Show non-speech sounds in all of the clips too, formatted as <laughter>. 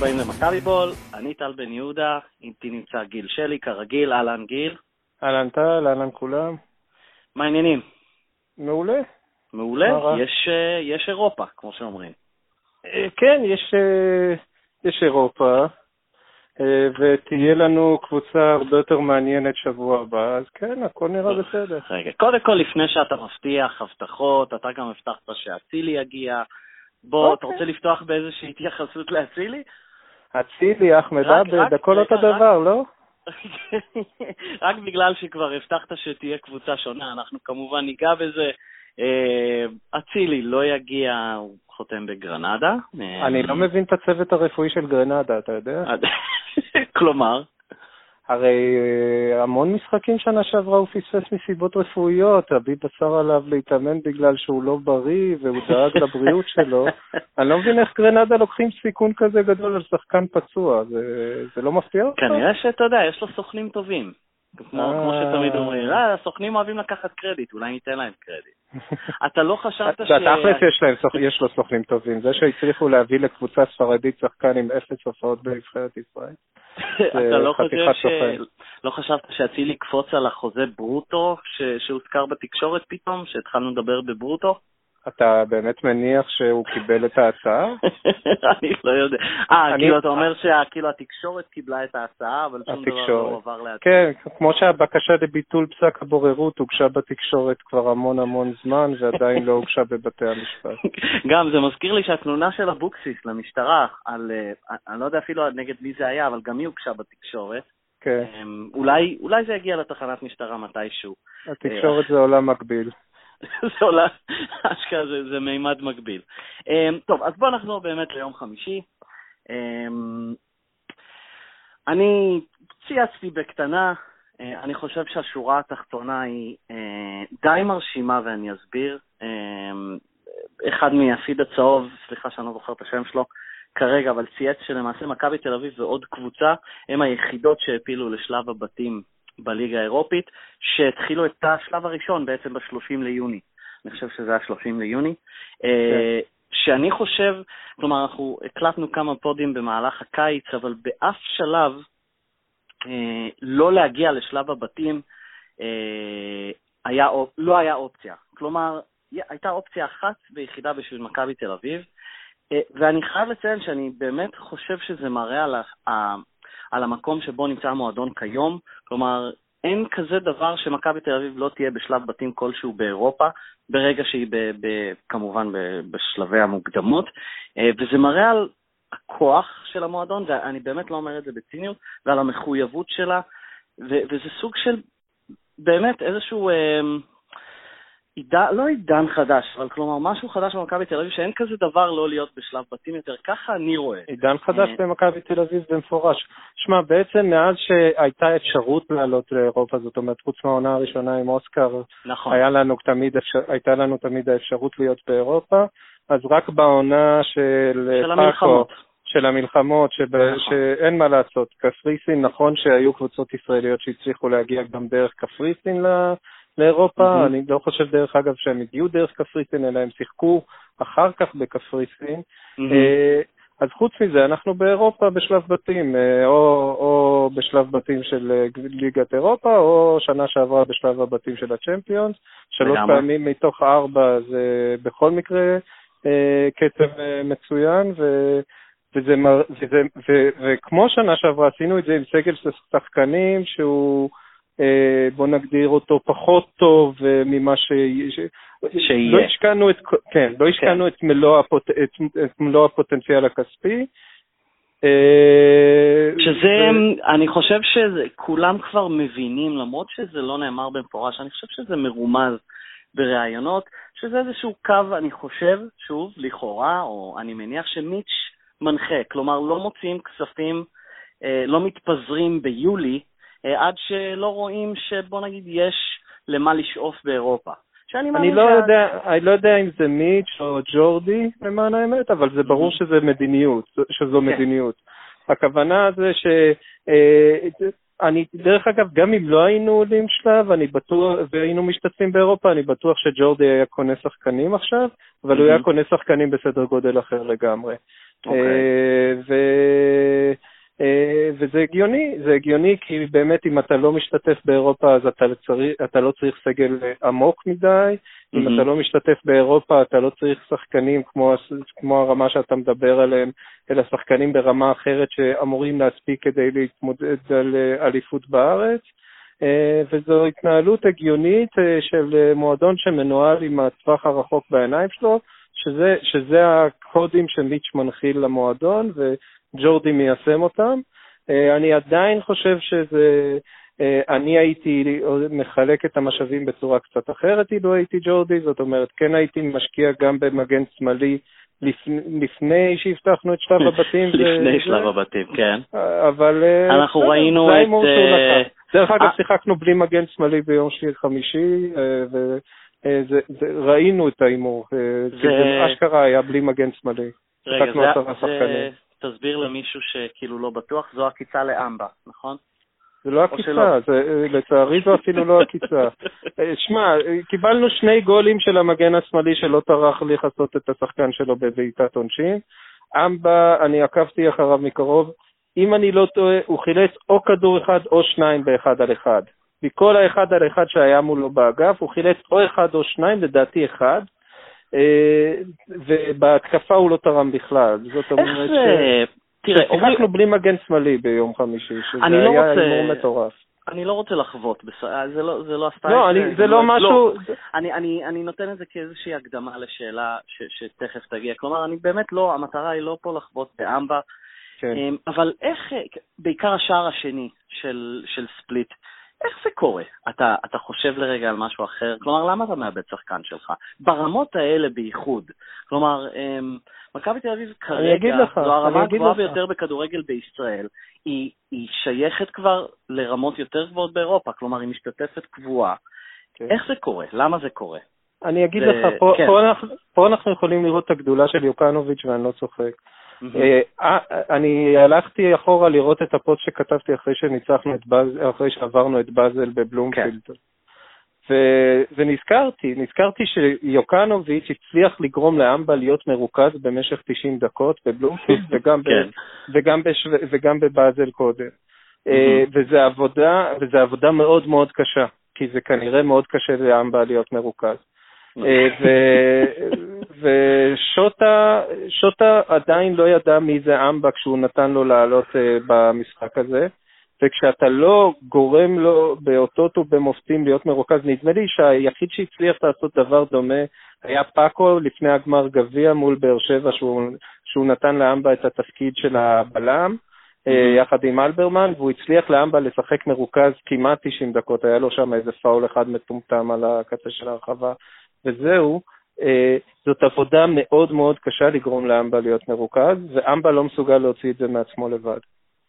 הבאים למכבי בול, אני טל בן יהודה, איתי נמצא גיל שלי, כרגיל, אהלן גיל. אהלן טל, אהלן כולם. מה העניינים? מעולה. מעולה? יש, אה, יש אירופה, כמו שאומרים. אה, כן, יש, אה, יש אירופה, ותהיה לנו קבוצה הרבה יותר מעניינת שבוע הבא, אז כן, הכל נראה בסדר. רגע, קודם כל, לפני שאתה מבטיח הבטחות, אתה גם הבטחת שאצילי יגיע. בוא, אתה אוקיי. רוצה לפתוח באיזושהי התייחסות לאצילי? אצילי, אחמד עבד, הכל אותו דבר, לא? <laughs> רק בגלל שכבר הבטחת שתהיה קבוצה שונה, אנחנו כמובן ניגע בזה. אה, אצילי לא יגיע, הוא חותם בגרנדה. אה, אני לא מבין את הצוות הרפואי של גרנדה, אתה יודע? <laughs> כלומר, הרי אה, המון משחקים שנה שעברה הוא פספס מסיבות רפואיות, הביט אסר עליו להתאמן בגלל שהוא לא בריא והוא דאג <laughs> לבריאות שלו. אני לא מבין איך גרנדה לוקחים סיכון כזה גדול על שחקן פצוע, זה, זה לא מפתיע אותך? כנראה שאתה יודע, יש לו סוכנים טובים. כמו, אה. כמו שתמיד אומרים, אה, הסוכנים אוהבים לקחת קרדיט, אולי ניתן להם קרדיט. <laughs> אתה לא חשבת ש... בתכלס יש יש לו סוכנים טובים. זה שהצליחו להביא לקבוצה ספרדית שחקן עם אפס הופעות בנבחרת ישראל. <laughs> אתה לא חושב חתיכת ש... סוכן. לא חשבת שאצילי יקפוץ על החוזה ברוטו ש... שהוזכר בתקשורת פתאום, שהתחלנו לדבר בברוטו? אתה באמת מניח שהוא קיבל את ההצעה? <laughs> אני לא יודע. אה, כאילו אתה אומר שכאילו התקשורת קיבלה את ההצעה, אבל שום דבר לא. הועבר לעצמי. כן, כמו שהבקשה לביטול פסק הבוררות הוגשה בתקשורת כבר המון המון זמן ועדיין לא הוגשה בבתי המשפט. <laughs> גם זה מזכיר לי שהתלונה של אבוקסיס למשטרה על, אה, אני לא יודע אפילו נגד מי זה היה, אבל גם היא הוגשה בתקשורת. כן, אמ, אולי זה יגיע לתחנת משטרה מתישהו. התקשורת זה עולם מקביל. <laughs> זה עולה, אשכרה זה, זה מימד מקביל. אמ, טוב, אז בואו נחזור באמת ליום חמישי. אמ, אני צייצתי בקטנה, אה, אני חושב שהשורה התחתונה היא אה, די מרשימה ואני אסביר. אמ, אחד מהפיד הצהוב, סליחה שאני לא זוכר את השם שלו כרגע, אבל צייץ שלמעשה מכבי תל אביב ועוד קבוצה הם היחידות שהעפילו לשלב הבתים בליגה האירופית, שהתחילו את השלב הראשון בעצם ב-30 ליוני. אני חושב שזה היה 30 ליוני. אה, שאני חושב, כלומר, אנחנו הקלטנו כמה פודים במהלך הקיץ, אבל באף שלב אה, לא להגיע לשלב הבתים אה, היה, לא היה אופציה. כלומר, הייתה אופציה אחת ויחידה בשביל מכבי תל אביב, אה, ואני חייב לציין שאני באמת חושב שזה מראה על, על המקום שבו נמצא המועדון כיום. כלומר, אין כזה דבר שמכבי תל אביב לא תהיה בשלב בתים כלשהו באירופה, ברגע שהיא ב, ב, כמובן ב, בשלבי המוקדמות, אה, וזה מראה על הכוח של המועדון, ואני באמת לא אומר את זה בציניות, ועל המחויבות שלה, ו, וזה סוג של באמת איזשהו... אה, עידן, לא עידן חדש, אבל כלומר משהו חדש במכבי תל אביב, שאין כזה דבר לא להיות בשלב בתים יותר, ככה אני רואה. עידן חדש אה. במכבי תל אביב במפורש. שמע, בעצם מאז שהייתה אפשרות לעלות לאירופה, זאת אומרת, חוץ מהעונה הראשונה עם אוסקר, נכון. היה לנו תמיד אפשר, הייתה לנו תמיד האפשרות להיות באירופה, אז רק בעונה של, של פאקו, המלחמות. של המלחמות, שב, נכון. שאין מה לעשות. קפריסין, נכון שהיו קבוצות ישראליות שהצליחו להגיע גם דרך קפריסין ל, לאירופה, מהמם. אני לא חושב דרך אגב שהם הגיעו דרך קפריסין, אלא הם שיחקו אחר כך בקפריסין. מהמם. אה, אז חוץ מזה, אנחנו באירופה בשלב בתים, אה, או, או בשלב בתים של אה, ליגת אירופה, או שנה שעברה בשלב הבתים של הצ'מפיונס. שלוש. פעמים מתוך ארבע זה בכל מקרה קצב מצוין, ו... וזה, מר- וזה, ו, וכמו שנה שעברה, עשינו את זה עם סגל של שחקנים שהוא, בוא נגדיר אותו פחות טוב אה, ממה ש... שיהיה. לא השקענו את, כן, לא השקענו את, מלוא הפוט... את, את מלוא הפוטנציאל הכספי. אה, שזה, ו- אני חושב שכולם כבר מבינים, למרות שזה לא נאמר במפורש, אני חושב שזה מרומז בראיונות, שזה איזשהו קו, אני חושב, שוב, לכאורה, או אני מניח שמיץ' מנחה, כלומר לא מוציאים כספים, אה, לא מתפזרים ביולי, אה, עד שלא רואים שבוא נגיד יש למה לשאוף באירופה. אני לא שה- יודע, אני לא יודע אם זה מיץ' או ג'ורדי, למען האמת, אבל זה ברור Mhm. שזה מדיניות, שזו כן. מדיניות. הכוונה זה ש... אה, אני, דרך אגב, גם אם לא היינו עולים שלב, אני בטוח, והיינו משתתפים באירופה, אני בטוח שג'ורדי היה קונה שחקנים עכשיו, אבל הוא היה קונה שחקנים בסדר גודל אחר לגמרי. אוקיי. אה, ו... אה, וזה הגיוני, זה הגיוני כי באמת אם אתה לא משתתף באירופה אז אתה, צריך, אתה לא צריך סגל עמוק מדי, אם מהמם. אתה לא משתתף באירופה אתה לא צריך שחקנים כמו, כמו הרמה שאתה מדבר עליהם, אלא שחקנים ברמה אחרת שאמורים להספיק כדי להתמודד על אה, אליפות בארץ. אה, וזו התנהלות הגיונית אה, של אה, מועדון שמנוהל עם הטווח הרחוק בעיניים שלו, שזה, שזה הקודים שמיץ' מנחיל למועדון וג'ורדי מיישם אותם. אה, אני עדיין חושב שזה, אה, אני הייתי מחלק את המשאבים בצורה קצת אחרת אילו הייתי ג'ורדי, זאת אומרת, כן הייתי משקיע גם במגן שמאלי לפני, שהבטחנו את שלב <laughs> הבתים. לפני. שלב הבתים, כן. אבל אה, אנחנו ראינו את. דרך אגב, שיחקנו בלי מגן שמאלי ביום חמישי, וראינו את ההימור, זה- זה אשכרה היה בלי מגן שמאלי. רגע, זה-. תסביר למישהו שכאילו לא בטוח, זו עקיצה לאמבה, נכון? זה לא. עקיצה, זה- לצערי זו אפילו לא עקיצה. אה, שמע, אה, קיבלנו שני גולים של המגן השמאלי שלא טרח לכסות את השחקן שלו בבעיטת עונשין. אמבה, אני עקבתי אחריו מקרוב, אם אני לא טועה, הוא חילץ או כדור אחד או שניים באחד על אחד. מכל האחד על אחד שהיה מולו באגף, הוא חילץ או אחד או שניים, לדעתי אחד, ובהתקפה הוא לא תרם בכלל. זאת אומרת זה... תראה, אומרים- שיחקנו בלי מגן שמאלי ביום חמישי, שזה לא היה רוצה- הימור מטורף. אני לא רוצה לחוות, בס- זה לא- זה לא הסטייל. לא, אני- זה לא משהו... אני, אני, אני נותן את זה כאיזושהי הקדמה לשאלה ש, שתכף תגיע. כלומר, אני באמת לא, המטרה היא לא פה לחבוט באמבה, כן. אמ, אבל איך, אה, בעיקר השער השני של, של ספליט, איך זה קורה? אתה, אתה חושב לרגע על משהו אחר? כלומר, למה אתה מאבד שחקן שלך? ברמות האלה בייחוד. כלומר, אמ, מכבי תל אביב כרגע, לך, זו הרמה הגבוהה. ביותר בכדורגל בישראל. היא, היא שייכת כבר לרמות יותר גבוהות באירופה, כלומר, היא משתתפת קבועה. כן. איך זה קורה? למה זה קורה? אני אגיד זה- לך, פה- כן. פה אנחנו- פה אנחנו יכולים לראות את הגדולה של יוקנוביץ' ואני לא צוחק. אה, אה, אני הלכתי אחורה לראות את הפוסט שכתבתי אחרי שניצחנו את באזל, אחרי שעברנו את באזל בבלומפילד. כן. ו- ונזכרתי, נזכרתי שיוקנוביץ' הצליח לגרום לאמבה להיות מרוכז במשך 90 דקות בבלומפילד <laughs> וגם, ב- כן. וגם, בבאזל קודם. אה, וזה עבודה, וזה עבודה מאוד מאוד קשה, כי זה כנראה מאוד קשה לאמבה להיות מרוכז. אה, <laughs> ושוטה שוטה עדיין לא ידע מי זה אמבה כשהוא נתן לו לעלות אה, במשחק הזה, וכשאתה לא גורם לו באותות ובמופתים להיות מרוכז, נדמה לי שהיחיד שהצליח לעשות דבר דומה היה פאקו לפני הגמר גביע מול באר שבע, שהוא, שהוא נתן לאמבה את התפקיד של הבלם. אה, יחד עם אלברמן, והוא הצליח לאמבה לשחק מרוכז כמעט 90 דקות, היה לו שם איזה פאול אחד מטומטם על הקצה של הרחבה, וזהו. אה, זאת עבודה מאוד מאוד קשה לגרום לאמבה להיות מרוכז, ואמבה לא מסוגל להוציא את זה מעצמו לבד.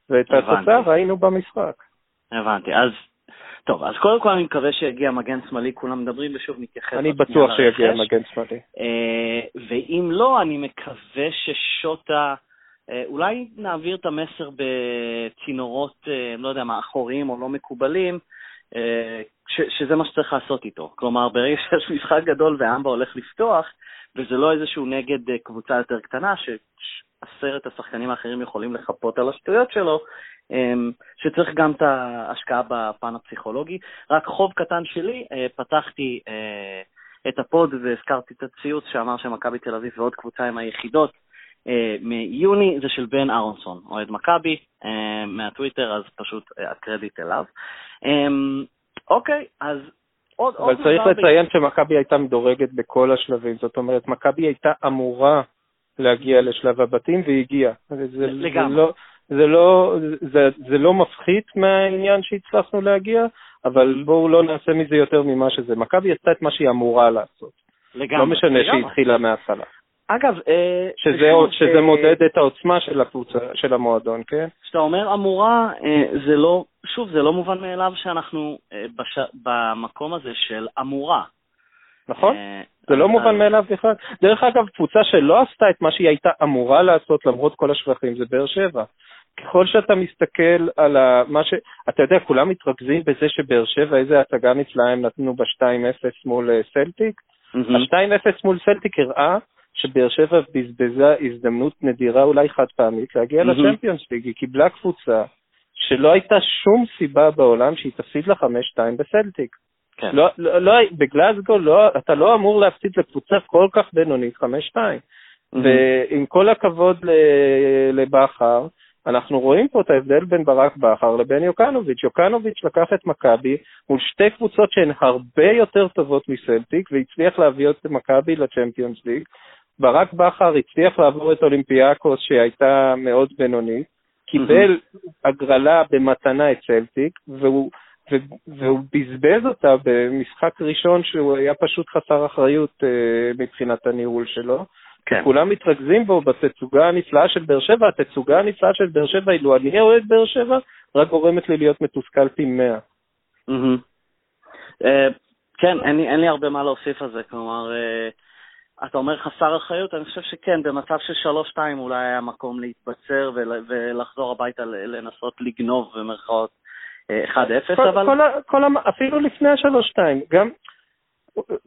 ואת. התוצאה ראינו במשחק. הבנתי. אז, טוב, אז קודם כל אני מקווה שיגיע מגן שמאלי, כולם מדברים, ושוב נתייחס. אני בטוח שיגיע. מגן שמאלי. אה, ואם לא, אני מקווה ששוטה, אה, אולי נעביר את המסר בצינורות, אה, לא יודע מה, אחוריים או לא מקובלים, ש- שזה מה שצריך לעשות איתו. כלומר, ברגע שיש משחק גדול ואמבה הולך לפתוח, וזה לא איזשהו נגד אה, קבוצה יותר קטנה, שעשרת השחקנים האחרים יכולים לחפות על השטויות שלו, אמ, שצריך גם את ההשקעה בפן הפסיכולוגי. רק חוב קטן שלי, אה, פתחתי אה, את הפוד והזכרתי את הציוץ שאמר שמכבי תל אביב ועוד קבוצה הם היחידות אה, מיוני, זה של בן אהרונסון, אוהד מכבי, אה, מהטוויטר, אז פשוט אה, הקרדיט אליו. אוקיי, אז עוד... אבל עוד צריך דבר ב- לציין שמכבי הייתה מדורגת בכל השלבים, זאת אומרת, מכבי הייתה אמורה להגיע לשלב הבתים והיא הגיעה. זה, זה, לגמרי. לא, זה, לא, זה, זה לא מפחית מהעניין שהצלחנו להגיע, אבל Mhm. בואו לא נעשה מזה יותר ממה שזה. מכבי עשתה את מה שהיא אמורה לעשות. לגמרי. לא משנה לגמרי. שהיא התחילה מההתחלה. אגב, אה, שזה, ושוב, שזה אה, מודד את העוצמה של הקבוצה, של המועדון, כן? כשאתה אומר אמורה, אה, זה לא, שוב, זה לא מובן מאליו שאנחנו אה, בש, במקום הזה של אמורה. נכון? אה, זה לא אז- מובן אז- מאליו בכלל. דרך אגב, קבוצה שלא עשתה את מה שהיא הייתה אמורה לעשות למרות כל השבחים זה באר שבע. ככל שאתה מסתכל על ה, מה ש... אתה יודע, כולם מתרכזים בזה שבאר שבע, איזה הצגה נפלאה הם נתנו ב-2-0 מול אה, סלטיק. מהמם. ה-2-0 מול סלטיק הראה שבאר שבע בזבזה הזדמנות נדירה, אולי חד פעמית, להגיע מהמם. לצ'מפיונס ליג. היא קיבלה קבוצה שלא הייתה שום סיבה בעולם שהיא תפסיד לה 5-2 בסלטיק. כן. לא, לא, לא, בגלזגו לא, אתה לא אמור להפסיד לקבוצה כל כך בינונית 5-2. מהמם. ועם כל הכבוד לבכר, אנחנו רואים פה את ההבדל בין ברק בכר לבין יוקנוביץ'. יוקנוביץ' לקח את מכבי מול שתי קבוצות שהן הרבה יותר טובות מסלטיק, והצליח להביא את מכבי לצ'מפיונס ליג. ברק בכר הצליח לעבור את אולימפיאקוס שהייתה מאוד בינונית, קיבל הגרלה במתנה את סלטיק, והוא, ו- והוא בזבז אותה במשחק ראשון שהוא היה פשוט חסר אחריות אה, מבחינת הניהול שלו. כן. כולם מתרכזים בו בתצוגה הנפלאה של באר שבע, התצוגה הנפלאה של באר שבע, אילו אני אוהד באר שבע, רק גורמת לי להיות מתוסכל פי מאה. מהמם. אה, כן, אין לי, אין לי הרבה מה להוסיף על זה. כלומר, אה, אתה אומר חסר אחריות, אני חושב שכן, במצב של 3-2 אולי היה מקום להתבצר ול, ולחזור הביתה לנסות לגנוב במרכאות אה, 1-0, כל, אבל... כל, כל, אפילו לפני השלוש-שתיים, גם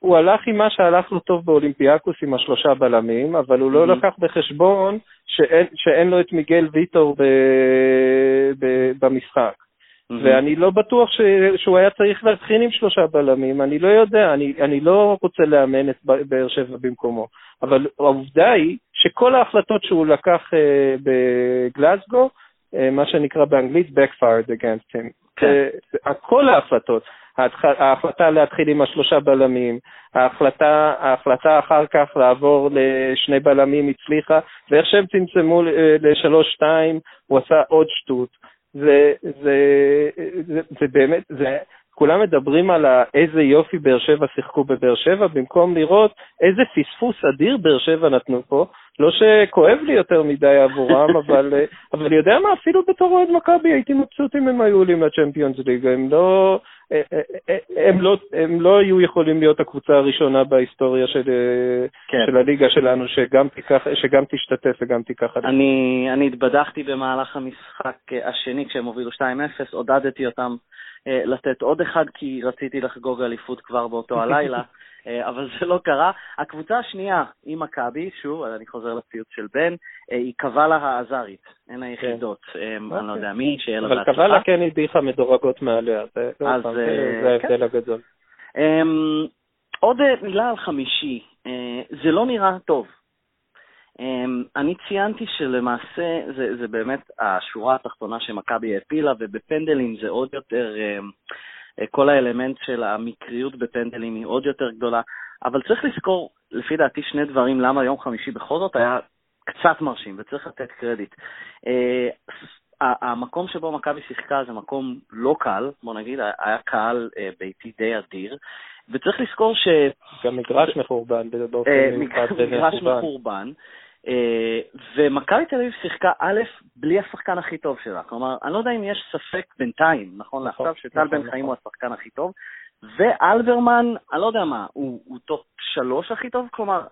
הוא- הלך עם מה שהלך לו טוב באולימפיאקוס עם השלושה בלמים, אבל הוא לא Mhm. לקח בחשבון שאין, שאין לו את מיגל ויטור ב, ב, במשחק. מהמם. ואני לא בטוח ש, שהוא היה צריך להתחיל עם שלושה בלמים, אני לא יודע, אני, אני לא רוצה לאמן את באר שבע במקומו, אבל העובדה היא שכל ההחלטות שהוא לקח אה, בגלסגו, אה, מה שנקרא באנגלית backfired against him. כן. אה, אה, כל ההחלטות, ההחלטה להתחיל עם השלושה בלמים, ההחלטה, ההחלטה אחר כך לעבור לשני בלמים הצליחה, ואיך שהם צמצמו לשלוש-שתיים, הוא עשה עוד שטות. זה, זה, זה, זה באמת, זה, כולם מדברים על איזה יופי באר שבע שיחקו בבאר שבע, במקום לראות איזה פספוס אדיר באר שבע נתנו פה. לא שכואב לי יותר מדי עבורם, <laughs> אבל, אבל יודע מה, אפילו בתור אוהד מכבי הייתי מבסוט אם הם היו עולים לצ'מפיונס ליג. הם לא, הם לא, הם לא היו יכולים להיות הקבוצה הראשונה בהיסטוריה של, אה, כן. של הליגה שלנו, שגם, תיקח, שגם תשתתף וגם תיקח. אני, אני התבדחתי במהלך המשחק אה, השני כשהם הובילו 2-0, עודדתי אותם אה, לתת עוד אחד כי רציתי לחגוג אליפות כבר באותו הלילה, <laughs> אה, אבל זה לא קרה. הקבוצה השנייה היא מכבי, שוב, אני חוזר לציוץ של בן, אה, היא קבלה העזרית, הן היחידות. אה, אני לא אוקיי. יודע מי, שיהיה לה אבל בהצלחה. קבלה כן הדיחה מדורגות מעליה, זה, לא אה, כן. ההבדל הגדול. אמ, עוד אה, מילה על חמישי, אה, זה לא נראה טוב. אמ, אני ציינתי שלמעשה זה, זה באמת השורה התחתונה שמכבי העפילה, ובפנדלים זה עוד יותר, אמ, כל האלמנט של המקריות בפנדלים היא עוד יותר גדולה, אבל צריך לזכור, לפי דעתי, שני דברים למה יום חמישי בכל זאת היה קצת מרשים, וצריך לתת קרדיט. אה, המקום שבו מכבי שיחקה זה מקום לא קל, בוא נגיד, היה קהל אה, ביתי די אדיר, וצריך לזכור ש... גם מגרש מחורבן באופן אה, מיוחד מגרש. מחורבן, ומכבי תל אביב שיחקה א', בלי השחקן הכי טוב שלה. כלומר, אני לא יודע אם יש ספק בינתיים, נכון נכון, לעכשיו, שטל נכון, בן חיים נכון. הוא השחקן הכי טוב, ואלברמן, אני לא יודע מה, הוא הוא top שלוש הכי טוב? כלומר,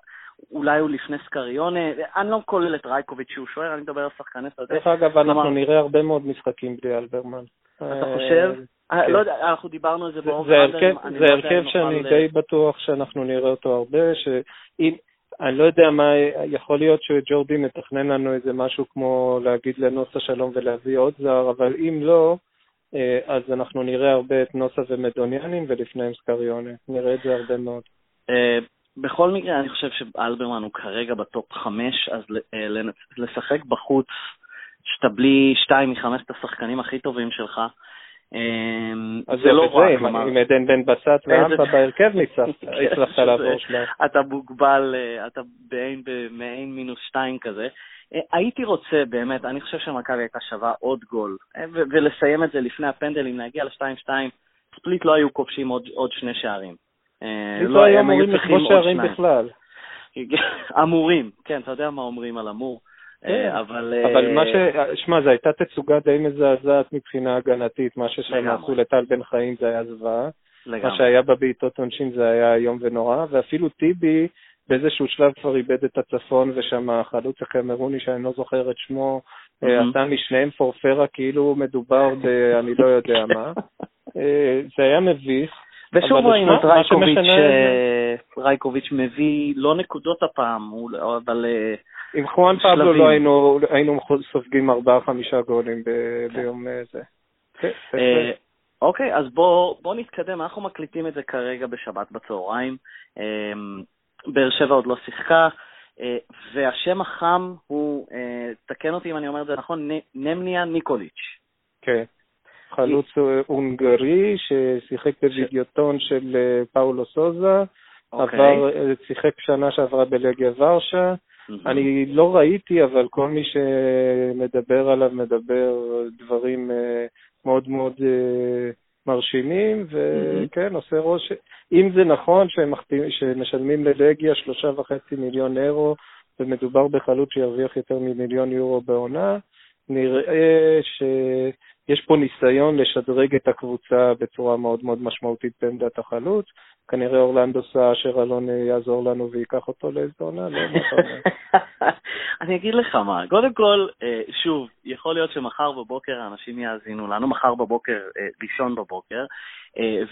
אולי הוא לפני סקריונה, אני לא כולל את רייקוביץ' שהוא שוער, אני מדבר על שחקני שדה. דרך אגב, אנחנו נראה הרבה מאוד משחקים בלי אלברמן. אתה אה, חושב? אה, כן. לא יודע, אנחנו דיברנו על זה ברוב זה הרכב, לא שאני די בטוח שאנחנו נראה אותו הרבה, שאם, אני לא יודע מה, יכול להיות שג'ורדי מתכנן לנו איזה משהו כמו להגיד לנוסה שלום ולהביא עוד זר, אבל אם לא, אה, אז אנחנו נראה הרבה את נוסה ומדוניאנים ולפניהם סקריונה. נראה את זה הרבה מאוד. אה, בכל מקרה, אני חושב שאלברמן הוא כרגע בטופ חמש, אז אה, לשחק בחוץ, שאתה בלי שתיים מחמשת השחקנים הכי טובים שלך, אז זה לא עם- כלומר, עם עדן בן בסט ואמפה בהרכב <laughs> כן, הצלחת לעבור שלב. אתה מוגבל, אה, אתה במעין מינוס שתיים כזה. אה, הייתי רוצה, באמת, אני חושב שמכבי הייתה שווה עוד גול, אה, ולסיים את זה לפני הפנדלים, להגיע ל-2-2, ספליט לא היו כובשים עוד, שני שערים. אם לא היו אמורים לכבוש שערים. בכלל. <laughs> אמורים, כן, אתה יודע מה אומרים על אמור. כן, אה, אבל... אבל מה אה, ש... שמע, זו הייתה תצוגה די מזעזעת מבחינה הגנתית, מה ששם. עשו לטל בן חיים זה היה זוועה. מה לגמרי. שהיה בבעיטות עונשין זה היה איום ונורא, ואפילו טיבי באיזשהו שלב כבר איבד את הצפון, ושם החלוץ הקמרוני, שאני לא זוכר את שמו, עשה משניהם פורפרה כאילו מדובר ב... <laughs> אני לא יודע מה. זה היה מביך. ושוב ראינו את רייקוביץ', רייקוביץ' מביא לא נקודות הפעם, אבל... עם חואן פבלו לא היינו, היינו סופגים ארבעה-חמישה גולים ב- כן. ביום זה. כן, אוקיי, אז בואו בוא נתקדם, אנחנו מקליטים את זה כרגע בשבת בצהריים. באר שבע עוד לא שיחקה, והשם החם הוא, תקן אותי אם אני אומר את זה נכון, נמניה ניקוליץ'. כן. חלוץ הונגרי ששיחק בווידיוטון של פאולו סוזה, אוקיי. עבר, שיחק שנה שעברה בלגיה ורשה. אני לא ראיתי, אבל כל מי שמדבר עליו מדבר דברים מאוד מאוד מרשימים, וכן, עושה ראש... אם זה נכון שמשלמים ללגיה שלושה וחצי מיליון אירו, ומדובר בחלוץ שירוויח יותר ממיליון יורו בעונה, נראה ש... יש פה ניסיון לשדרג את הקבוצה בצורה מאוד מאוד משמעותית בעמדת החלוץ. כנראה אורלנדו סאה אשר אלון יעזור לנו וייקח אותו לאיזו עונה, לא, מה אתה אומר? <laughs> אני אגיד לך מה, קודם כל, אה, שוב, יכול להיות שמחר בבוקר האנשים יאזינו לנו, מחר בבוקר, ראשון בבוקר, אה,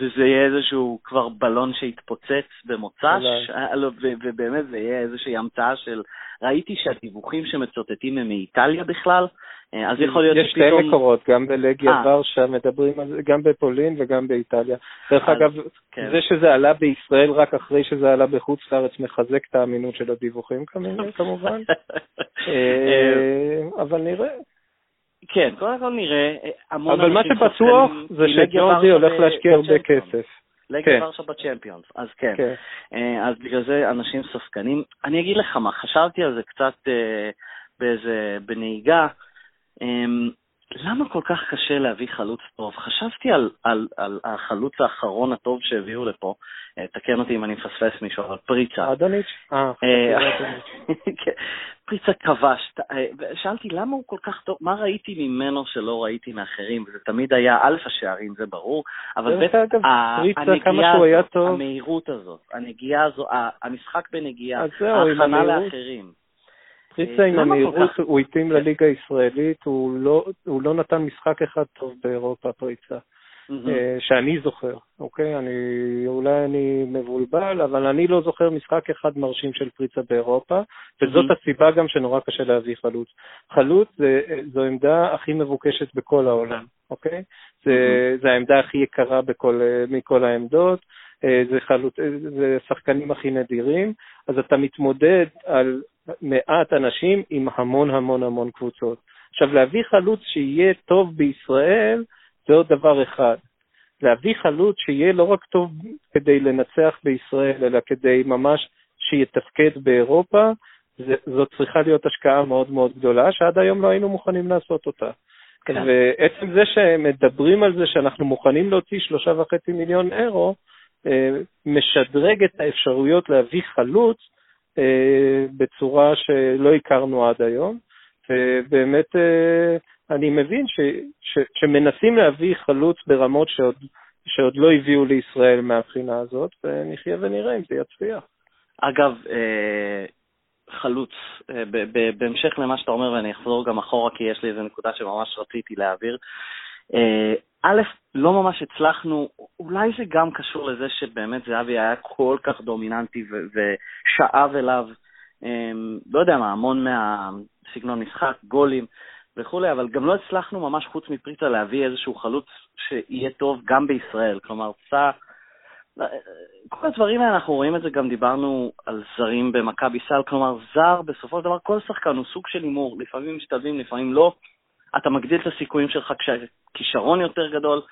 וזה יהיה איזשהו כבר בלון שיתפוצץ במוצ"ש, לא, ובאמת זה יהיה איזושהי המצאה של, ראיתי שהדיווחים שמצוטטים הם מאיטליה בכלל, אה, אז יכול להיות שפתאום... יש שתי מקורות, גם בלגיה אה. ורשה מדברים על זה, גם בפולין וגם באיטליה. דרך אגב, כן. זה שזה עלה בישראל רק אחרי שזה עלה בחוץ לארץ מחזק את האמינות של הדיווחים כמובן, <laughs> אה, אבל נראה. כן, קודם כל נראה המון אבל מה שבטוח זה שג'ורדי הולך להשקיע הרבה כסף. לגיה כן. ורשה בצ'מפיונס, אז כן. כן. אז בגלל זה אנשים ספקנים. אני אגיד לך מה, חשבתי על זה קצת באיזה, בנהיגה. למה כל כך קשה להביא חלוץ טוב? חשבתי על, על, על החלוץ האחרון הטוב שהביאו לפה, uh, תקן אותי אם אני מפספס מישהו, אבל פריצה. אדוניץ'? אה, אה <laughs> כן, פריצה כבש. שאלתי למה הוא כל כך טוב, מה ראיתי ממנו שלא ראיתי מאחרים, וזה תמיד היה, א', השערים, זה ברור, אבל ב', הנגיעה הזאת, המהירות הזאת, הנגיעה הזאת, המשחק בנגיעה, ההכנה לאחרים. פריצה עם המהירות, הוא התאים לליגה הישראלית, לא, הוא לא נתן משחק אחד טוב באירופה, פריצה. אה, שאני זוכר, אוקיי? אני, אולי אני מבולבל, אבל אני לא זוכר משחק אחד מרשים של פריצה באירופה, וזאת הסיבה גם שנורא קשה להביא חלוץ. חלוץ זה, זו עמדה הכי מבוקשת בכל העולם, אוקיי? זה, זה העמדה הכי יקרה בכל, מכל העמדות, אה, זה, חלוץ, אה, זה שחקנים הכי נדירים, אז אתה מתמודד על מעט אנשים עם המון המון המון קבוצות. עכשיו, להביא חלוץ שיהיה טוב בישראל, זה עוד דבר אחד. להביא חלוץ שיהיה לא רק טוב כדי לנצח בישראל, אלא כדי ממש שיתפקד באירופה, זאת צריכה להיות השקעה מאוד מאוד גדולה, שעד היום לא היינו מוכנים לעשות אותה. כן. ועצם זה שמדברים על זה שאנחנו מוכנים להוציא שלושה וחצי מיליון אירו, אה, משדרג את האפשרויות להביא חלוץ בצורה שלא הכרנו עד היום, ובאמת אה, אני מבין ש, ש, שמנסים להביא חלוץ ברמות שעוד, שעוד לא הביאו לישראל מהבחינה הזאת, ונחיה ונראה אם זה יצליח. אגב, אה, חלוץ, בהמשך למה שאתה אומר, ואני אחזור גם אחורה כי יש לי איזו נקודה שממש רציתי להעביר. א', לא ממש הצלחנו, אולי זה גם קשור לזה שבאמת זהבי היה כל כך דומיננטי ושאב אליו, אמ, לא יודע מה, המון מהסגנון משחק, גולים וכולי, אבל גם לא הצלחנו ממש חוץ מפריצה להביא איזשהו חלוץ שיהיה טוב גם בישראל. כלומר, סע... כל הדברים האלה, אנחנו רואים את זה, גם דיברנו על זרים במכבי סל, כלומר, זר, בסופו של דבר, כל שחקן הוא סוג של הימור, לפעמים משתלבים, לפעמים לא. אתה מגדיל את הסיכויים שלך כשהכישרון יותר גדול,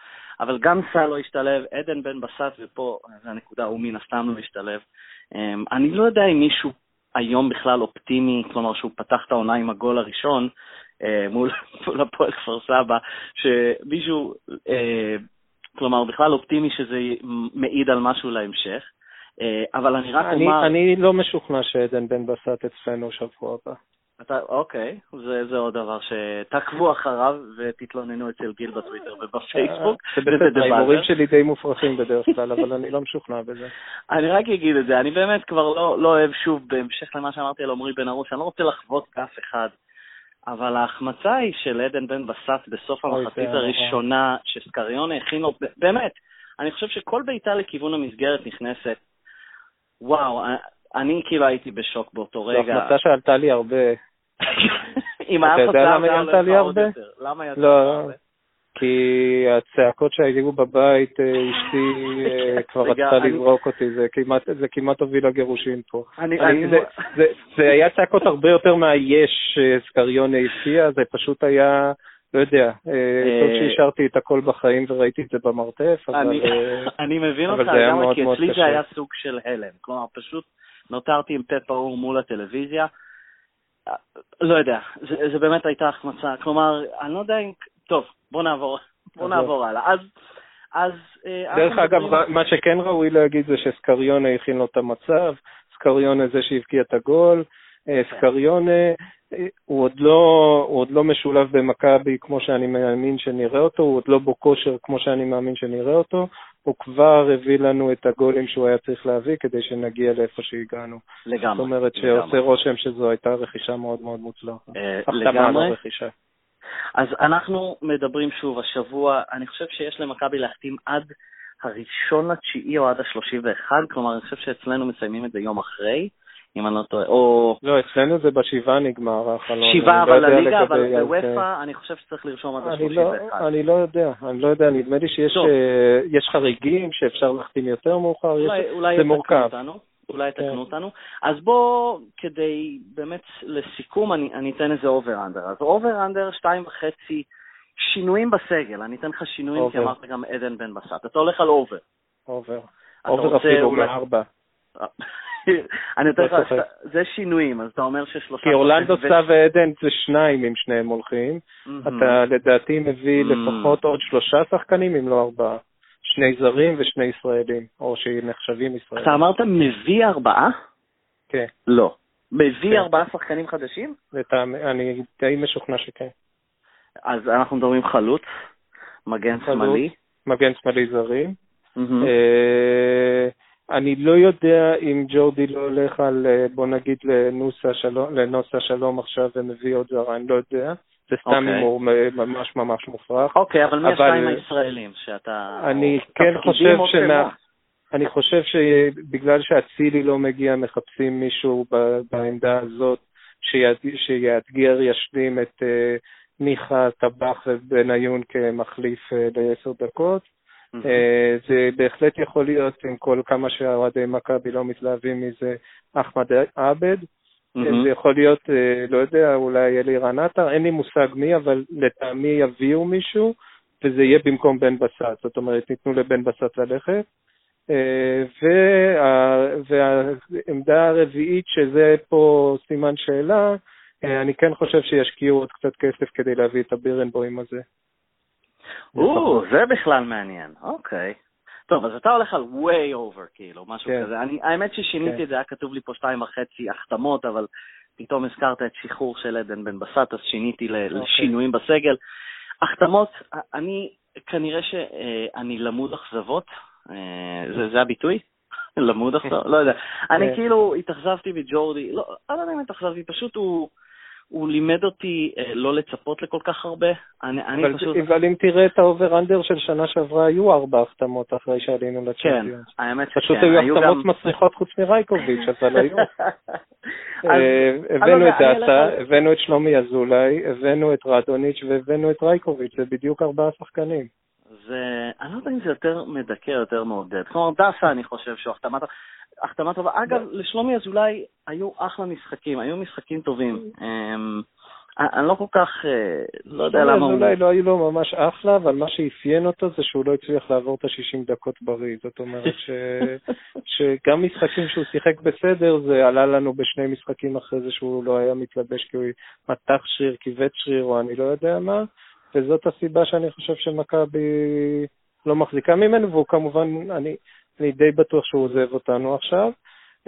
אבל גם סל לא השתלב, עדן בן בסט, ופה זו הנקודה, הוא מן הסתם לא השתלב. אמ, אני לא יודע אם מישהו היום בכלל אופטימי, כלומר שהוא פתח את העונה עם הגול הראשון אה, מול, <laughs> מול הפועל כפר סבא, שמישהו, אה, כלומר בכלל אופטימי שזה מעיד על משהו להמשך. אה, אבל אני רק אני, אומר... אני לא משוכנע שעדן בן בסט אצלנו שבוע הבא. אתה, אוקיי, זה, זה עוד דבר שתעקבו אחריו ותתלוננו אצל גיל בטוויטר ובפייסבוק. זה בסדר, ההימורים שלי די מופרכים בדרך כלל, אבל אני לא משוכנע בזה. <laughs> אני רק אגיד את זה, אני באמת כבר לא, לא אוהב שוב, בהמשך למה שאמרתי על עמרי בן ארוש, אני לא רוצה לחוות באף אחד, אבל ההחמצה היא של עדן בן בסט בסוף המחצית הראשונה, שסקריונה הכין לו, באמת, אני חושב שכל בעיטה לכיוון המסגרת נכנסת, וואו, אני כאילו הייתי בשוק באותו זו רגע. החלטה שעלתה לי הרבה. <coughs> אם היה חוצה, למה היה עלתה לי הרבה? למה עלתה לא, לך הרבה? כי הצעקות שהיו בבית, אה, אשתי אה, כבר רצתה לזרוק אותי, זה כמעט, זה הוביל לגירושין פה. זה- זה- זה היה צעקות הרבה יותר מהיש שסקריונה הפקיע, זה פשוט היה, לא יודע, אה, טוב שהשארתי את הכל בחיים וראיתי את זה במרתף, אבל... אני- אה, <laughs> אני מבין אותך זה היה לגמרי, מאוד כי מאוד אצלי קשה. זה היה סוג של הלם. כלומר, פשוט נותרתי עם פה פעור מול הטלוויזיה. לא יודע, זה, זה באמת הייתה החמצה. כלומר, אני לא יודע אם... טוב, בוא נעבור, בוא. נעבור הלאה. אז... אז אה, דרך אגב, מדברים- מה שכן ראוי להגיד זה שסקריונה הכין לו את המצב, סקריונה זה שהבקיע את הגול, אה, כן. סקריונה, אה, הוא עוד לא, הוא עוד לא משולב במכבי כמו שאני מאמין שנראה אותו, הוא עוד לא בכושר כמו שאני מאמין שנראה אותו, הוא כבר הביא לנו את הגולים שהוא היה צריך להביא כדי שנגיע לאיפה שהגענו. לגמרי. זאת אומרת לגמרי. שעושה רושם שזו הייתה רכישה מאוד מאוד מוצלחת. אה, לגמרי. אז אנחנו מדברים שוב השבוע, אני חושב שיש למכבי להחתים עד הראשון לתשיעי או עד השלושים ואחד, כלומר אני חושב שאצלנו מסיימים את זה יום אחרי, אם אני לא טועה, או לא, אצלנו זה בשבעה נגמר החלון. שבעה לא אבל לליגה, אבל אה, באופ"א אני חושב שצריך לרשום עד לא, ואחד. אני לא יודע, אני לא יודע, נדמה לי שיש. אה, חריגים שאפשר להחתים יותר מאוחר, אולי זה יתקנו מורכב. אולי כן. יתקנו אותנו. אז בוא, כדי באמת לסיכום, אני, אני אתן איזה over-under. אז over-under, שתיים וחצי, שינויים בסגל. אני אתן לך שינויים, כי. אמרת גם עדן בן בסט. אתה הולך על over. over. over אפילו מארבע. אני נותן לא לך. זה שינויים, אז אתה אומר ששלושה... כי אורלנדו סתיו ועדן זה שניים אם שניהם הולכים. אתה לדעתי מביא. לפחות עוד שלושה שחקנים, אם לא ארבעה. שני זרים ושני ישראלים, או שנחשבים ישראלים. אתה אמרת מביא ארבעה? כן, לא. מביא כן. ארבעה שחקנים חדשים? לטעמי- אני די משוכנע שכן. אז אנחנו מדברים חלוץ, מגן. שמאלי. מגן שמאלי זרים. אה, אני לא יודע אם ג'ורדי לא הולך על, אה, בוא נגיד, לנוסה שלום, לנוסה שלום עכשיו ומביא עוד זרה, אני לא יודע. זה סתם אוקיי. הימור מ- ממש ממש מופרך. אוקיי, אבל מי השניים הישראלים שאתה... אני כן חושב שמה-? אני חושב שבגלל שאצילי לא מגיע, מחפשים מישהו ב- בעמדה הזאת שיאתגר, ישלים את אה, מיכה, טבח ובניון כמחליף אה, לעשר דקות. אה, זה בהחלט יכול להיות, עם כל כמה שאוהדי מכבי לא מתלהבים מזה, אחמד עבד. מהמם. זה יכול להיות, אה, לא יודע, אולי אלירן עטר, אין לי מושג מי, אבל לטעמי יביאו מישהו, וזה יהיה במקום בן בסט. זאת אומרת, ניתנו לבן בסט ללכת. אה, וה- והעמדה הרביעית, שזה פה סימן שאלה, אה, אני כן חושב שישקיעו עוד קצת כסף כדי להביא את הבירנבוים הזה. או, זה בכלל מעניין, אוקיי. טוב, אז אתה הולך על way over, כאילו, משהו כן. כזה. אני, האמת ששיניתי כן. את זה, היה כתוב לי פה שתיים וחצי החתמות, אבל פתאום הזכרת את שחרור של עדן בן בסט, אז שיניתי אוקיי. לשינויים בסגל. החתמות, אני, כנראה שאני למוד אכזבות, אה, זה, זה הביטוי? <laughs> למוד אכזבות? לא יודע. אני כן. כאילו התאכזבתי מג'ורדי, לא, אני לא יודע אם התאכזבתי, פשוט הוא... הוא לימד אותי אה, לא לצפות לכל כך הרבה. אני, אני אבל, פשוט... אבל אם תראה את ה over-under של שנה שעברה, היו ארבע החתמות אחרי שעלינו כן, לצ'מפיונס. האמת פשוט שכן, היו גם- החתמות מסריחות חוץ מרייקוביץ', <laughs> אבל היו. אה, אני לא הבאנו את אלי דאסה, על- הבאנו את שלומי אזולאי, הבאנו את רדוניץ' והבאנו את רייקוביץ', זה בדיוק ארבעה שחקנים. זה, אני לא יודע אם זה יותר מדכא, יותר מעודד. כלומר, דסה, אני חושב שהוא טובה. החתמה טובה. אגב, לשלומי אזולאי היו אחלה משחקים, היו משחקים טובים. אמ, אני לא כל כך, אה, לא יודע למה הוא... אזולאי לא היו לו ממש אחלה, אבל מה שאפיין אותו זה שהוא לא הצליח לעבור את ה-60 דקות בריא. זאת אומרת ש... <laughs> שגם משחקים שהוא שיחק בסדר, זה עלה לנו בשני משחקים אחרי זה שהוא לא היה מתלבש כי הוא מתח שריר, כיווץ שריר או אני לא יודע מה, וזאת הסיבה שאני חושב שמכבי לא מחזיקה ממנו, והוא כמובן, אני, אני די בטוח שהוא עוזב אותנו עכשיו.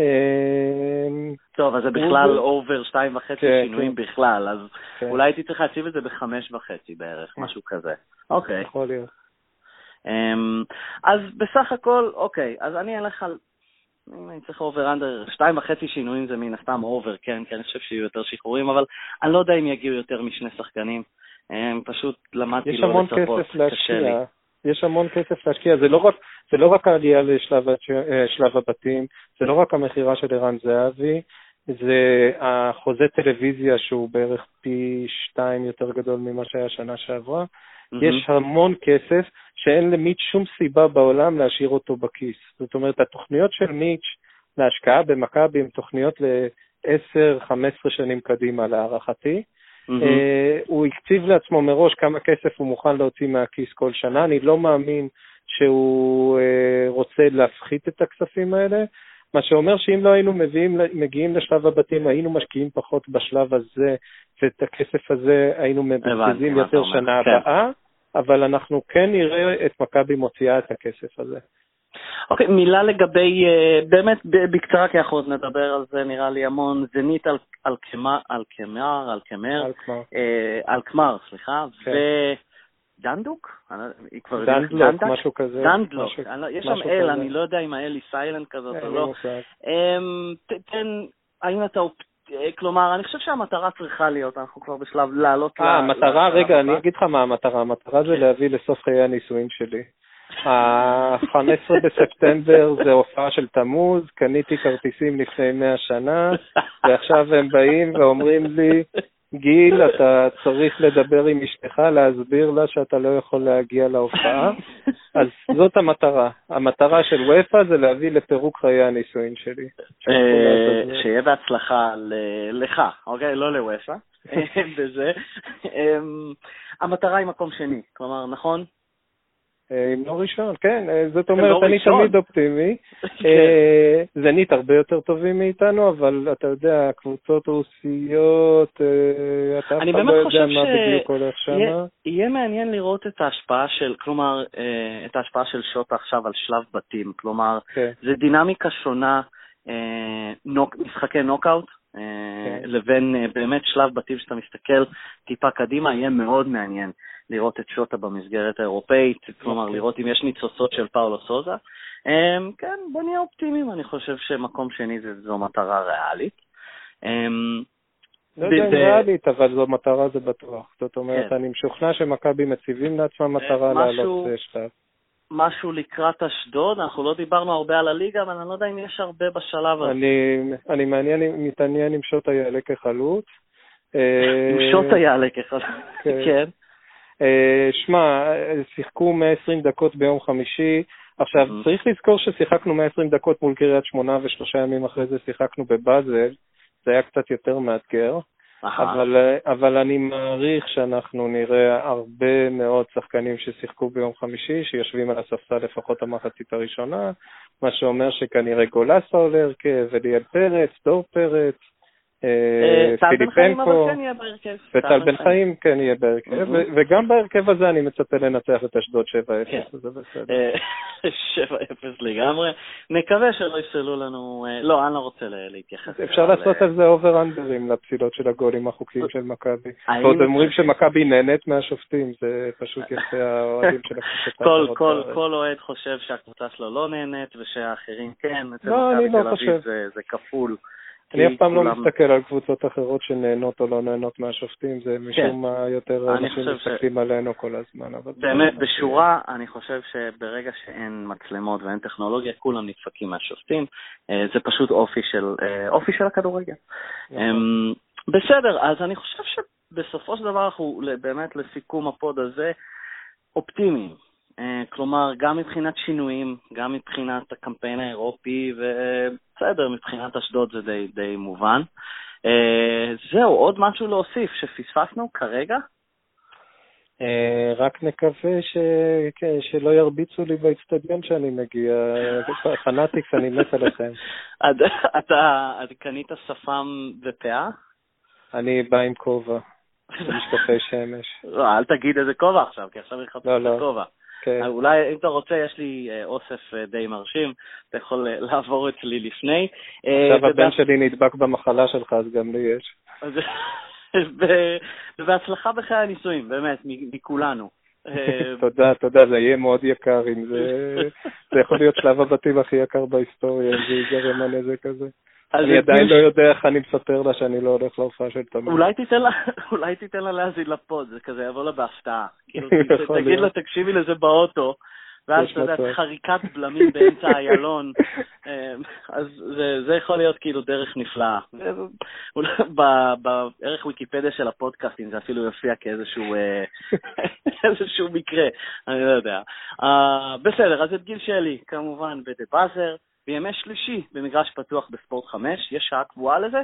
אה, טוב, אז זה בכלל over שתיים וחצי כן, שינויים כן. בכלל, אז כן, אולי הייתי צריך להציב את זה בחמש וחצי בערך. משהו כזה. אוקיי. יכול להיות. אמ, אז בסך הכל, אוקיי, אז אני אלך על אם אני צריך over under, שתיים וחצי שינויים זה מן הסתם over, כן, כי אני חושב שיהיו יותר שחרורים, אבל אני לא יודע אם יגיעו יותר משני שחקנים. פשוט למדתי לא לצפות, קשה לי. יש המון כסף להשקיע, זה לא רק, זה לא רק העלייה לשלב אה, הבתים, זה לא רק המכירה של ערן זהבי, זה החוזה טלוויזיה שהוא בערך פי שתיים יותר גדול ממה שהיה שנה שעברה. Mm-hmm. יש המון כסף שאין למיץ' שום סיבה בעולם להשאיר אותו בכיס. זאת אומרת, התוכניות של מיץ' להשקעה במכבי הן תוכניות ל-10-15 שנים קדימה להערכתי. Mm-hmm. הוא הקציב לעצמו מראש כמה כסף הוא מוכן להוציא מהכיס כל שנה. אני לא מאמין שהוא uh, רוצה להפחית את הכספים האלה, מה שאומר שאם לא היינו מביאים, מגיעים לשלב הבתים, היינו משקיעים פחות בשלב הזה, ואת הכסף הזה היינו מבזבזים יותר שנה כן. הבאה, אבל אנחנו כן נראה את מכבי מוציאה את הכסף הזה. אוקיי, okay, מילה לגבי, uh, באמת בקצרה, כי אנחנו עוד נדבר על זה נראה לי המון, זנית על, על קמר, על קמר, על קמר, על קמר, uh, על קמר סליחה, כן. דנדוק? לא- דנדלוק, משהו כזה. דנדלוק, לא- יש שם L, אני לא יודע אם ה L היא silent כזאת או לא. אמ, תן, האם אתה אה, כלומר, אני חושב שהמטרה צריכה להיות, אנחנו כבר בשלב לעלות... אה, המטרה, רגע, אני אגיד לך מה המטרה. המטרה זה להביא לסוף חיי הנישואים שלי. ה-15 בספטמבר זה הופעה של תמוז, קניתי כרטיסים לפני 100 שנה, ועכשיו הם באים ואומרים לי, גיל, אתה צריך לדבר עם אשתך, להסביר לה שאתה לא יכול להגיע להופעה. אז זאת המטרה. המטרה של ופא זה להביא לפירוק חיי הנישואין שלי. אה, שיהיה בהצלחה לך, אוקיי? לא לוופא. <laughs> בזה. אמ, המטרה היא מקום שני, כלומר, נכון? אה, אם לא ראשון, כן, אה, זאת אומרת, אני תמיד אופטימי. <laughs> כן. אה, זנית הרבה יותר טובים מאיתנו, אבל אתה יודע, קבוצות רוסיות, אתה אף אחד לא יודע מה בדיוק הולך שם. יהיה מעניין לראות את ההשפעה של, כלומר, את ההשפעה של שוטה עכשיו על שלב בתים. כלומר, כן. זה דינמיקה שונה, משחקי נוקאוט, כן. לבין באמת שלב בתים שאתה מסתכל טיפה קדימה, יהיה מאוד מעניין. לראות את שוטה במסגרת האירופאית, כלומר אוקיי. לראות אם יש ניצוצות של פאולו סוזה. Um, כן, בוא נהיה אופטימיים, אני חושב שמקום שני זה, זו מטרה ריאלית. Um, לא יודע אם ריאלית, אבל זו מטרה זה בטוח. זאת אומרת, כן. אני משוכנע שמכבי מציבים לעצמם מטרה אה, לעלות לשלב. משהו לקראת אשדוד, אנחנו לא דיברנו הרבה על הליגה, אבל אני לא יודע אם יש הרבה בשלב הזה. אני, אני מעניין, מתעניין אם שוטה יעלה כחלוץ. אם שוטה יעלה כחלוץ, כן. אה, שמע, שיחקו 120 דקות ביום חמישי. עכשיו, mm-hmm. צריך לזכור ששיחקנו 120 דקות מול קריית שמונה ושלושה ימים אחרי זה שיחקנו בבאזל, זה היה קצת יותר מאתגר. אבל, אבל אני מעריך שאנחנו נראה הרבה מאוד שחקנים ששיחקו ביום חמישי, שיושבים על הספסל לפחות המחצית הראשונה, מה שאומר שכנראה גולסה עולה הרכב, אליאל פרץ, דור פרץ, אה, אה, פיליפנקו, וטל בן חיים כן יהיה בהרכב, וגם בהרכב הזה אני מצפה לנצח את אשדוד 7-0, כן. זה בסדר. 7-0 אה, <laughs> לגמרי. נקווה שלא יפסלו לנו, לא, אני לא רוצה להתייחס. אפשר לעשות על זה אובר אנדרים לפסילות של הגולים החוקיים של מכבי. ועוד אומרים שמכבי נהנית מהשופטים, זה פשוט <laughs> יפה האוהדים של הקבוצה. כל אוהד חושב שהקבוצה שלו לא נהנית ושהאחרים כן, אצל לא, מכבי לא תל אביב זה כפול. אני אף פעם לא מסתכל על קבוצות אחרות שנהנות או לא נהנות מהשופטים, זה משום כן. מה יותר אנשים מסתכלים עלינו כל הזמן. באמת, בשורה, אני חושב שברגע שאין מצלמות ואין טכנולוגיה, כולם נדפקים מהשופטים. אה, זה פשוט אופי של, אה, הכדורגל. נכון. אמ, בסדר, אז אני חושב שבסופו של דבר אנחנו באמת לסיכום הפוד הזה אופטימיים. אה, כלומר, גם מבחינת שינויים, גם מבחינת הקמפיין האירופי, ובסדר, מבחינת אשדוד זה די, די מובן. אה, זהו, עוד משהו להוסיף שפספסנו כרגע? אה, רק נקווה ש... כן, שלא ירביצו לי באצטדיון שאני מגיע. פנאטיקס, אני מת עליכם. <laughs> אתה קנית שפם ופאה? אני בא עם כובע. משקפי שמש. לא, אל תגיד איזה כובע עכשיו, כי עכשיו יחפשו לא, את לא. הכובע. כן. אולי, אם אתה רוצה, יש לי אה, אוסף אה, די מרשים, אתה יכול אה, לעבור אצלי לפני. עכשיו הבן שלי נדבק במחלה שלך, אז גם לי יש. <laughs> ובהצלחה בחיי הנישואים, באמת, מכולנו. <laughs> תודה, תודה, זה יהיה מאוד יקר אם זה... <laughs> זה יכול להיות שלב הבתים הכי יקר בהיסטוריה, אם זה ייגרם הנזק הזה. אני עדיין לא יודע איך אני מספר לה שאני לא הולך להופעה של תמיר. אולי תיתן לה, <laughs> להאזין לפוד, זה כזה יבוא לה בהפתעה. <laughs> כאילו, תגיד לה. תקשיבי לזה באוטו, ואז אתה יודע. חריקת בלמים באמצע <laughs> איילון. אה, אז זה, יכול להיות כאילו דרך נפלאה. אה, בערך ויקיפדיה של הפודקאסטים זה אפילו יופיע כאיזשהו אה, מקרה, אני לא יודע. אה, בסדר, אז את גיל שלי, כמובן, בדה באזר, בימי שלישי במגרש פתוח בספורט 5, יש שעה קבועה לזה?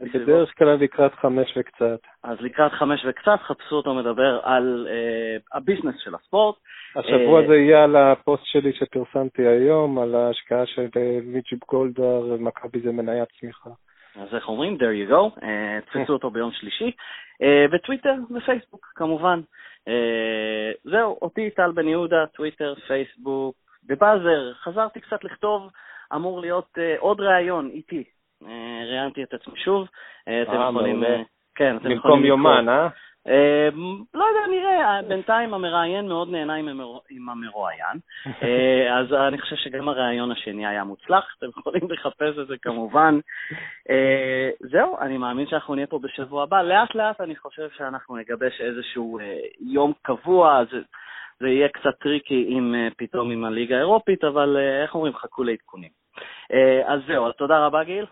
בדרך כלל לקראת חמש וקצת. אז לקראת חמש וקצת, חפשו אותו מדבר על אה, הביזנס של הספורט. השבוע אה, זה יהיה על הפוסט שלי שפרסמתי היום, על ההשקעה של אה, מיץ' גולדהאר, מכבי זה מניית צמיחה. אז איך אומרים? there you go, אה, תפסו אותו ביום שלישי. אה, בטוויטר ופייסבוק, כמובן. אה, זהו, אותי טל בן יהודה, טוויטר, פייסבוק, בבאזר, חזרתי קצת לכתוב, אמור להיות אה, עוד ראיון איתי. אה, ראיינתי את עצמי שוב. אה, אתם יכולים... אה, כן, אתם יכולים במקום. יומן, אה? אה, לא יודע, נראה, בינתיים המראיין מאוד נהנה עם המרו- עם המרואיין, אה, <laughs> אז אני חושב שגם הראיון השני היה מוצלח, אתם יכולים לחפש את זה כמובן. אה, זהו, אני מאמין שאנחנו נהיה פה בשבוע הבא. לאט לאט אני חושב שאנחנו נגבש איזשהו אה, יום קבוע, זה, זה יהיה קצת tricky אה, פתאום עם הליגה האירופית, אבל איך אומרים, חכו לעדכונים. אה, אז זהו, אז תודה רבה גיל.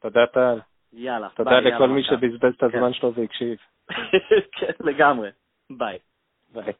תודה טל. יאללה. תודה ביי, לכל יאללה, מי. שבזבז את כן. הזמן שלו והקשיב. <laughs> כן, לגמרי. ביי. ביי.